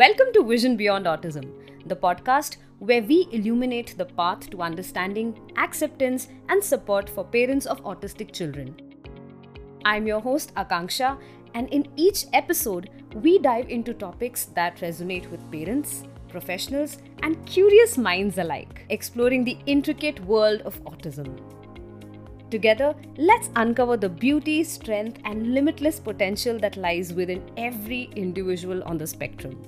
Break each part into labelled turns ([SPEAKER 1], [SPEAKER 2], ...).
[SPEAKER 1] Welcome to Vision Beyond Autism, the podcast where we illuminate the path to understanding, acceptance, and support for parents of autistic children. I'm your host, Akanksha, and in each episode, we dive into topics that resonate with parents, professionals, and curious minds alike, exploring the intricate world of autism. Together, let's uncover the beauty, strength, and limitless potential that lies within every individual on the spectrum.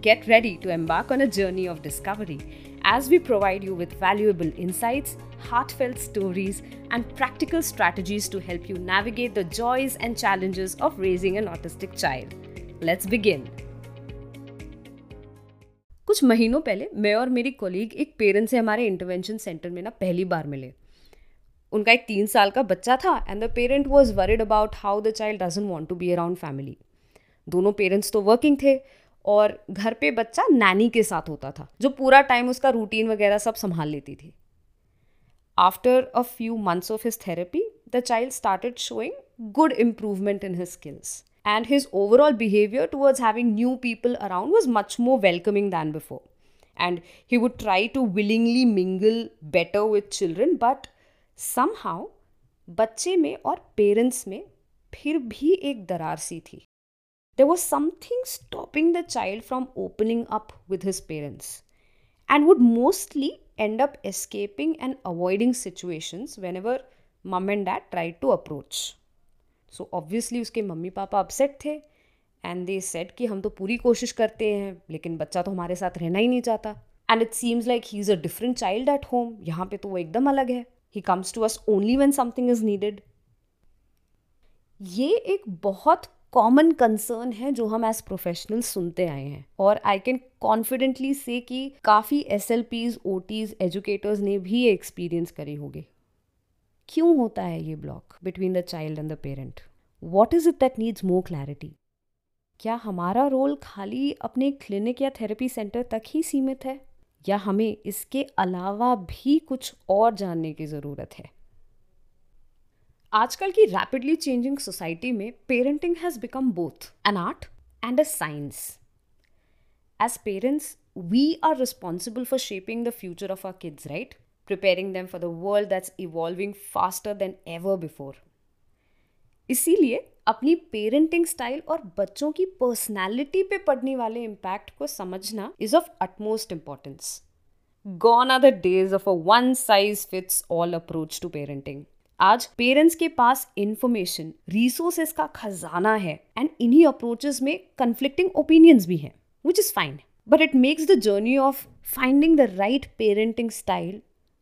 [SPEAKER 1] Get ready to embark on a journey of discovery as we provide you with valuable insights, heartfelt stories, and practical strategies to help you navigate the joys and challenges of raising an autistic child. Let's begin. कुछ महीनों पहले मैं और मेरी colleague एक parent से हमारे intervention centre में ना पहली बार मिले उनका एक तीन साल का बच्चा था and the parent was worried about how the child doesn't want to be around family दोनों पेरेंट्स तो वर्किंग थे और घर पे बच्चा नानी के साथ होता था, जो पूरा टाइम उसका रूटीन वगैरह सब संभाल लेती थी। After a few months of his therapy the child started showing good improvement in his skills and his overall behaviour towards having new people around was much more welcoming than before and he would try to willingly mingle better with children but some बच्चे में और parents में फिर भी एक दरार सी थी। There was something stopping the child from opening up with his parents and would mostly end up escaping and avoiding situations whenever mom and dad tried to approach. So obviously उसके मम्मी पापा अपसेट थे and they said कि हम तो पूरी कोशिश करते हैं, लेकिन बच्चा तो हमारे साथ रहना ही नहीं चाहता। And it seems like he is a different child at home यहाँ पे तो वो एकदम अलग है। He comes to us only when something is needed ये एक बहुत कॉमन कंसर्न है जो हम एज प्रोफेशनल सुनते आए हैं। और आई कैन कॉन्फिडेंटली से कि काफ़ी S L Ps O Ts educators ने भी ये एक्सपीरियंस करे होंगे। क्यों होता है ये block between the child and the parent what is it that needs more clarity क्या हमारा रोल खाली अपने क्लिनिक या थेरेपी सेंटर तक ही सीमित है? या हमें इसके अलावा भी कुछ और जानने की ज़रूरत है? आजकल की रैपिडली चेंजिंग सोसाइटी में parenting has become both an art and a science as parents we are responsible for shaping the future of our kids right preparing them for the world that's evolving faster than ever before इसीलिए अपनी parenting style और बच्चों की personality पे पड़ने वाले impact को समझना is of utmost importance gone are the days of a one size fits all approach to parenting आज पेरेंट्स के पास इंफॉर्मेशन रिसोर्सेस का खजाना है एंड इन्हीं अप्रोचेस में कंफ्लिक्टिंग ओपिनियंस भी हैं which is fine but it makes the journey of finding the right parenting style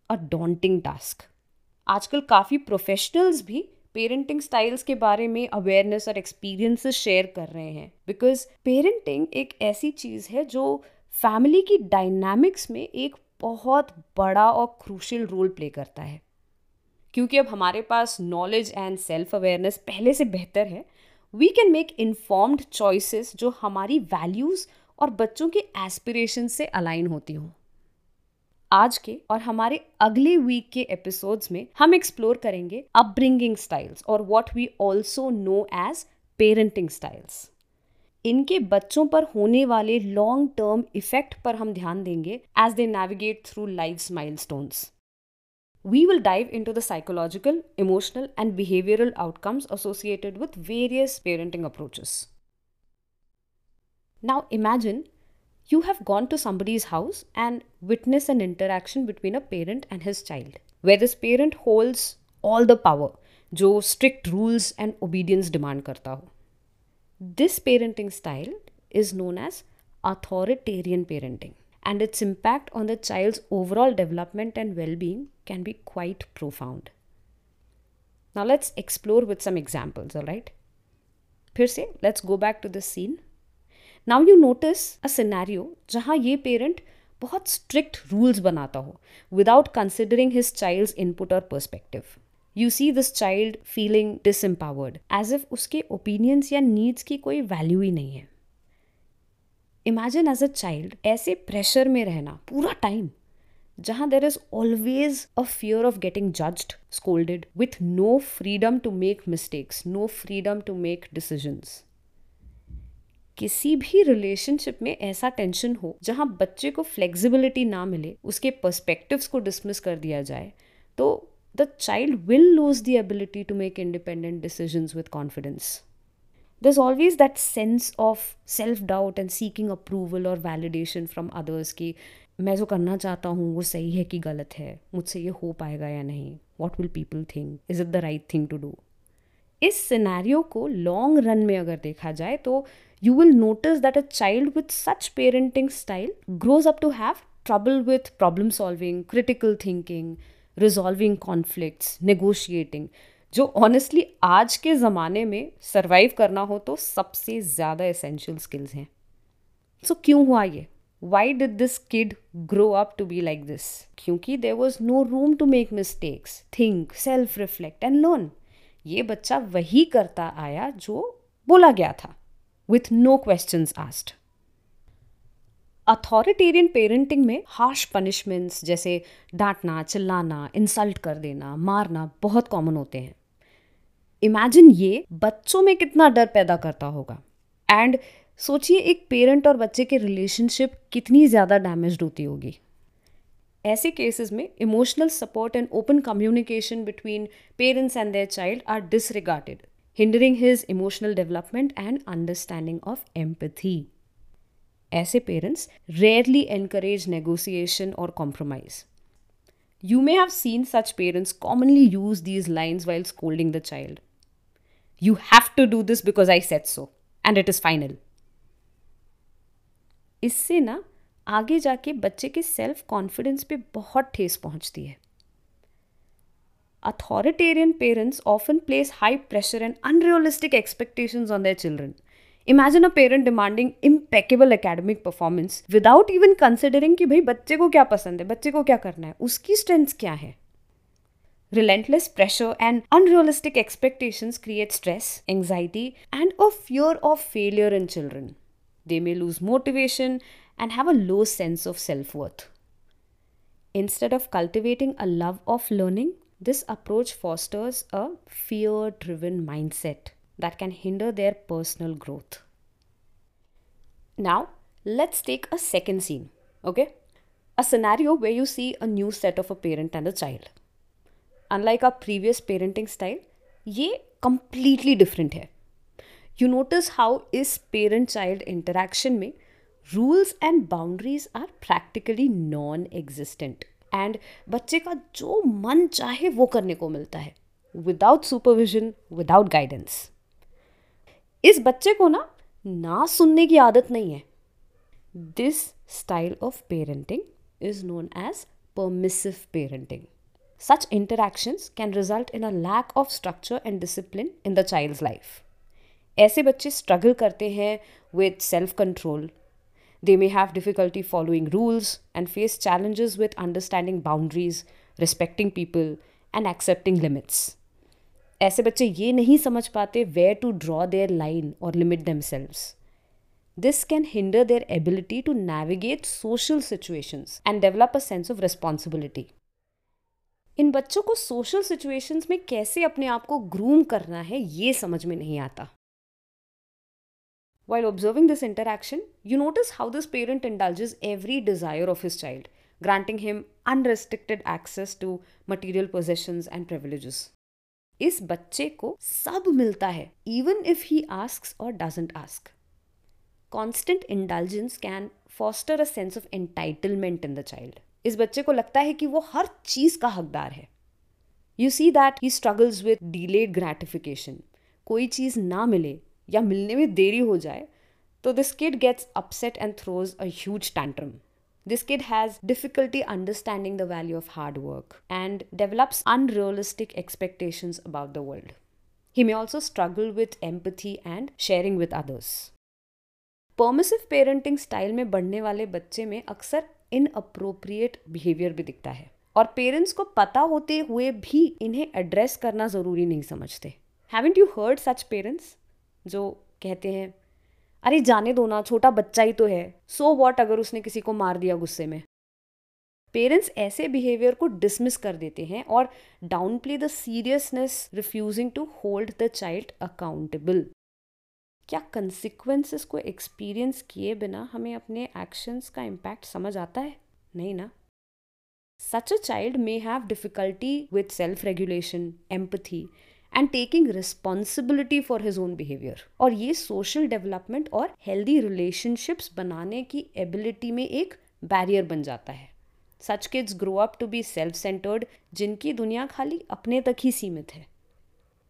[SPEAKER 1] a daunting task आजकल काफ़ी प्रोफेशनल्स भी पेरेंटिंग स्टाइल्स के बारे में अवेयरनेस और एक्सपीरियंसेस शेयर कर रहे हैं बिकॉज़ पेरेंटिंग एक ऐसी चीज़ है जो फैमिली की डायनामिक्स में एक बहुत बड़ा और क्रूशल रोल प्ले करता है। क्योंकि अब हमारे पास नॉलेज एंड सेल्फ अवेयरनेस पहले से बेहतर है we can make informed choices जो हमारी वैल्यूज़ और बच्चों के एस्पिरेशन से अलाइन होती हों। आज के और हमारे अगले वीक के एपिसोड्स में हम एक्सप्लोर करेंगे अपब्रिंगिंग स्टाइल्स और what we also know as parenting styles इनके बच्चों पर होने वाले लॉन्ग टर्म इफ़ेक्ट पर हम ध्यान देंगे as they navigate through life milestones we will dive into the psychological, emotional, and behavioral outcomes associated with various parenting approaches. Now, imagine you have gone to somebody's house and witness an interaction between a parent and his child, where this parent holds all the power, जो strict rules and obedience demand करता हो. This parenting style is known as authoritarian parenting, and its impact on the child's overall development and well-being can be quite profound. Now let's explore with some examples, all right? फिर से let's go back to the scene. Now you notice a scenario जहाँ ये parent बहुत strict rules बनाता हो without considering his child input और perspective you see this child feeling disempowered as if उसके opinions या नीड्स की कोई वैल्यू ही नहीं है इमेजिन एज अ चाइल्ड ऐसे प्रेशर में रहना, पूरा टाइम जहाँ there is always a fear of getting judged scolded with no freedom to make mistakes no freedom to make decisions किसी भी रिलेशनशिप में ऐसा टेंशन हो, जहाँ बच्चे को फ्लेक्सिबिलिटी ना मिले, उसके पर्सपेक्टिव्स को डिसमिस कर दिया जाए तो the child will lose the ability to make independent decisions with confidence there's always that sense of self doubt and seeking approval or validation from others कि मैं जो करना चाहता हूँ, वो सही है कि गलत है? मुझसे ये हो पाएगा या नहीं? What will people think is it the right thing to do इस सिनेरियो को लॉन्ग रन में अगर देखा जाए तो you will notice that a child with such parenting style grows up to have trouble with problem solving critical thinking resolving conflicts negotiating जो honestly आज के ज़माने में सर्वाइव करना हो तो सबसे ज़्यादा एसेंशियल स्किल्स हैं। सो क्यों हुआ ये? Why did this kid grow up to be like this क्योंकि there was no room to make mistakes think self reflect and learn ये बच्चा वही करता आया जो बोला गया था with no question asked authoritarian parenting में हार्श पनिशमेंट्स जैसे डांटना, चिल्लाना इंसल्ट कर देना, मारना बहुत कॉमन होते हैं। इमेजिन ये बच्चों में कितना डर पैदा करता होगा। एंड सोचिए एक पेरेंट और बच्चे के रिलेशनशिप कितनी ज़्यादा डैमेज होती होगी। ऐसे केसेस में emotional support and open communication between parents and their child are disregarded hindering his emotional development and understanding of empathy ऐसे पेरेंट्स रेयरली एनकरेज नेगोसिएशन और compromise You may have seen such parents commonly use these lines while scolding the child. You have to do this because I said so, and it is final. इससे ना आगे जाके बच्चे के self confidence पे बहुत ठेस पहुँचती है। Authoritarian parents often place high pressure and unrealistic expectations on their children imagine a parent demanding impeccable academic performance without even considering कि भाई बच्चे को क्या पसंद है बच्चे को क्या करना है उसकी स्ट्रेंथ क्या है? Relentless pressure and unrealistic expectations create stress, anxiety, and a fear of failure in children. They may lose motivation and have a low sense of self worth. Instead of cultivating a love of learning, this approach fosters a fear driven mindset that can hinder their personal growth. Now, let's take a second scene, okay? A scenario where you see a new set of a parent and a child. Unlike our previous parenting style ये completely different है। You notice how इस parent child interaction में rules and boundaries are practically non existent and बच्चे का जो मन चाहे वो करने को मिलता है विदाउट सुपरविजन विदाउट गाइडेंस इस बच्चे को ना ना सुनने की आदत नहीं है। This style of parenting is known as permissive parenting such interactions can result in a lack of structure and discipline in the child's life ऐसे बच्चे स्ट्रगल करते हैं with self control they may have difficulty following rules and face challenges with understanding boundaries respecting people and accepting limits ऐसे बच्चे ये नहीं समझ पाते where to draw their line और limit them This can hinder their ability to navigate social situations and develop a sense of responsibility. इन बच्चों को social situations में कैसे अपने आप को ग्रूम करना है, ये समझ में नहीं आता। While observing this interaction you notice how this parent indulges every desire of his child granting him unrestricted access to material possessions and privileges इस बच्चे को सब मिलता है इवन इफ़ ही आस्क और doesn't ask constant indulgence can foster a sense of entitlement in the child इस बच्चे को लगता है कि वो हर चीज़ का हकदार है। You see that he struggles with delayed gratification कोई चीज़ ना मिले या मिलने में देरी हो जाए तो this kid gets upset and throws a tantrum this kid has difficulty understanding the value of hard work and develops unrealistic expectation about the world he may also struggle with empathy and sharing with others permissive parenting style में बढ़ने वाले बच्चे में अक्सर inappropriate behaviour भी दिखता है। और पेरेंट्स को पता होते हुए भी इन्हें एड्रेस करना ज़रूरी नहीं समझते। Haven't you heard such parents जो कहते हैं, अरे जाने दो ना, छोटा बच्चा ही तो है। सो so वॉट अगर उसने किसी को मार दिया गुस्से में? पेरेंट्स ऐसे बिहेवियर को डिसमिस कर देते हैं और down play the seriousness refusing to hold the child accountable क्या कंसिक्वेंसेस को एक्सपीरियंस किए बिना हमें अपने एक्शंस का इम्पैक्ट समझ आता है? नहीं ना। Such a child may have difficulty with self regulation empathy and taking responsibility for his own behaviour और ये सोशल डेवलपमेंट और हेल्दी रिलेशनशिप्स बनाने की एबिलिटी में एक बैरियर बन जाता है। Such kids grow up to be self centred जिनकी दुनिया खाली अपने तक ही सीमित है।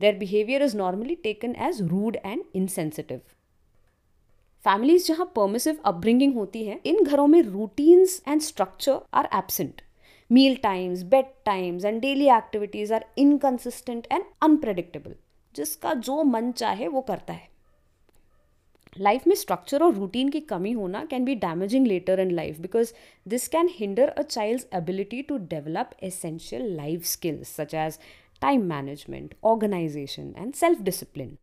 [SPEAKER 1] Their behaviour is normally taken as rude and insensitive families जहाँ परमिसिव अपब्रिंगिंग होती है, इन घरों में routines and structure are absent meal times bed times and daily activities are inconsistent and unpredictable जिसका जो मन चाहे वो करता है। लाइफ में स्ट्रक्चर और रूटीन की कमी होना can be damaging later in life because this can hinder a child's ability to develop essential life skills such as Time management organisation and self discipline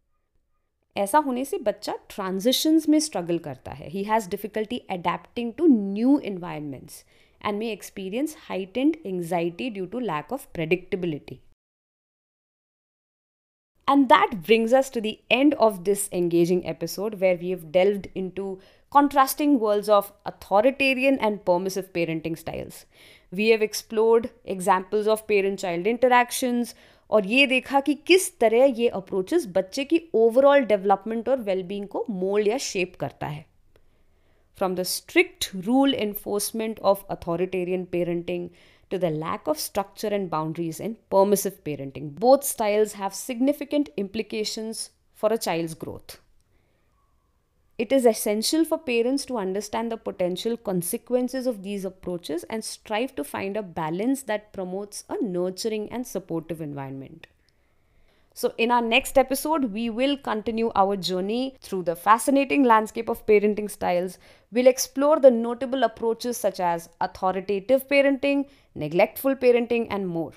[SPEAKER 1] ऐसा होने से बच्चा ट्रांजिशंस में स्ट्रगल करता है he has difficulty adapting to new environments and may experience heightened anxiety due to lack of predictability And that brings us to the end of this engaging episode where we have delved into contrasting worlds of authoritarian and permissive parenting styles. We have explored examples of parent child interactions और ये देखा कि किस तरह ये approaches बच्चे की overall development और वेलबींग को मोल्ड या शेप करता है। From the strict rule enforcement of authoritarian parenting to the lack of structure and boundaries in permissive parenting both styles have significant implications for a child's growth It is essential for parents to understand the potential consequences of these approaches and strive to find a balance that promotes a nurturing and supportive environment. So, in our next episode, we will continue our journey through the fascinating landscape of parenting styles. We'll explore the notable approaches such as authoritative parenting, neglectful parenting, and more.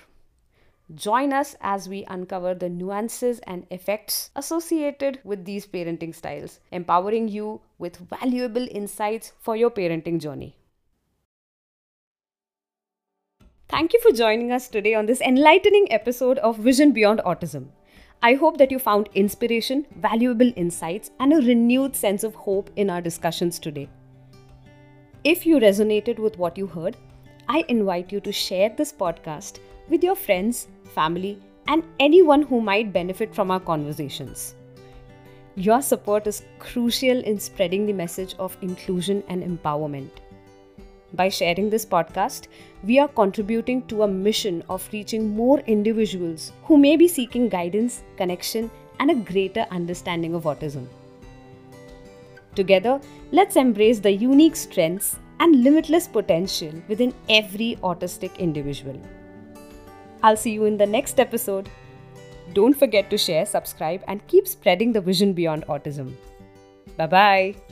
[SPEAKER 1] Join us as we uncover the nuances and effects associated with these parenting styles, empowering you with valuable insights for your parenting journey. Thank you for joining us today on this enlightening episode of Vision Beyond Autism. I hope that you found inspiration, valuable insights, and a renewed sense of hope in our discussions today. If you resonated with what you heard, I invite you to share this podcast with your friends, family, and anyone who might benefit from our conversations. Your support is crucial in spreading the message of inclusion and empowerment. By sharing this podcast, we are contributing to a mission of reaching more individuals who may be seeking guidance, connection, and a greater understanding of autism. Together, let's embrace the unique strengths and limitless potential within every autistic individual. I'll see you in the next episode. Don't forget to share, subscribe, and keep spreading the vision beyond autism. Bye bye.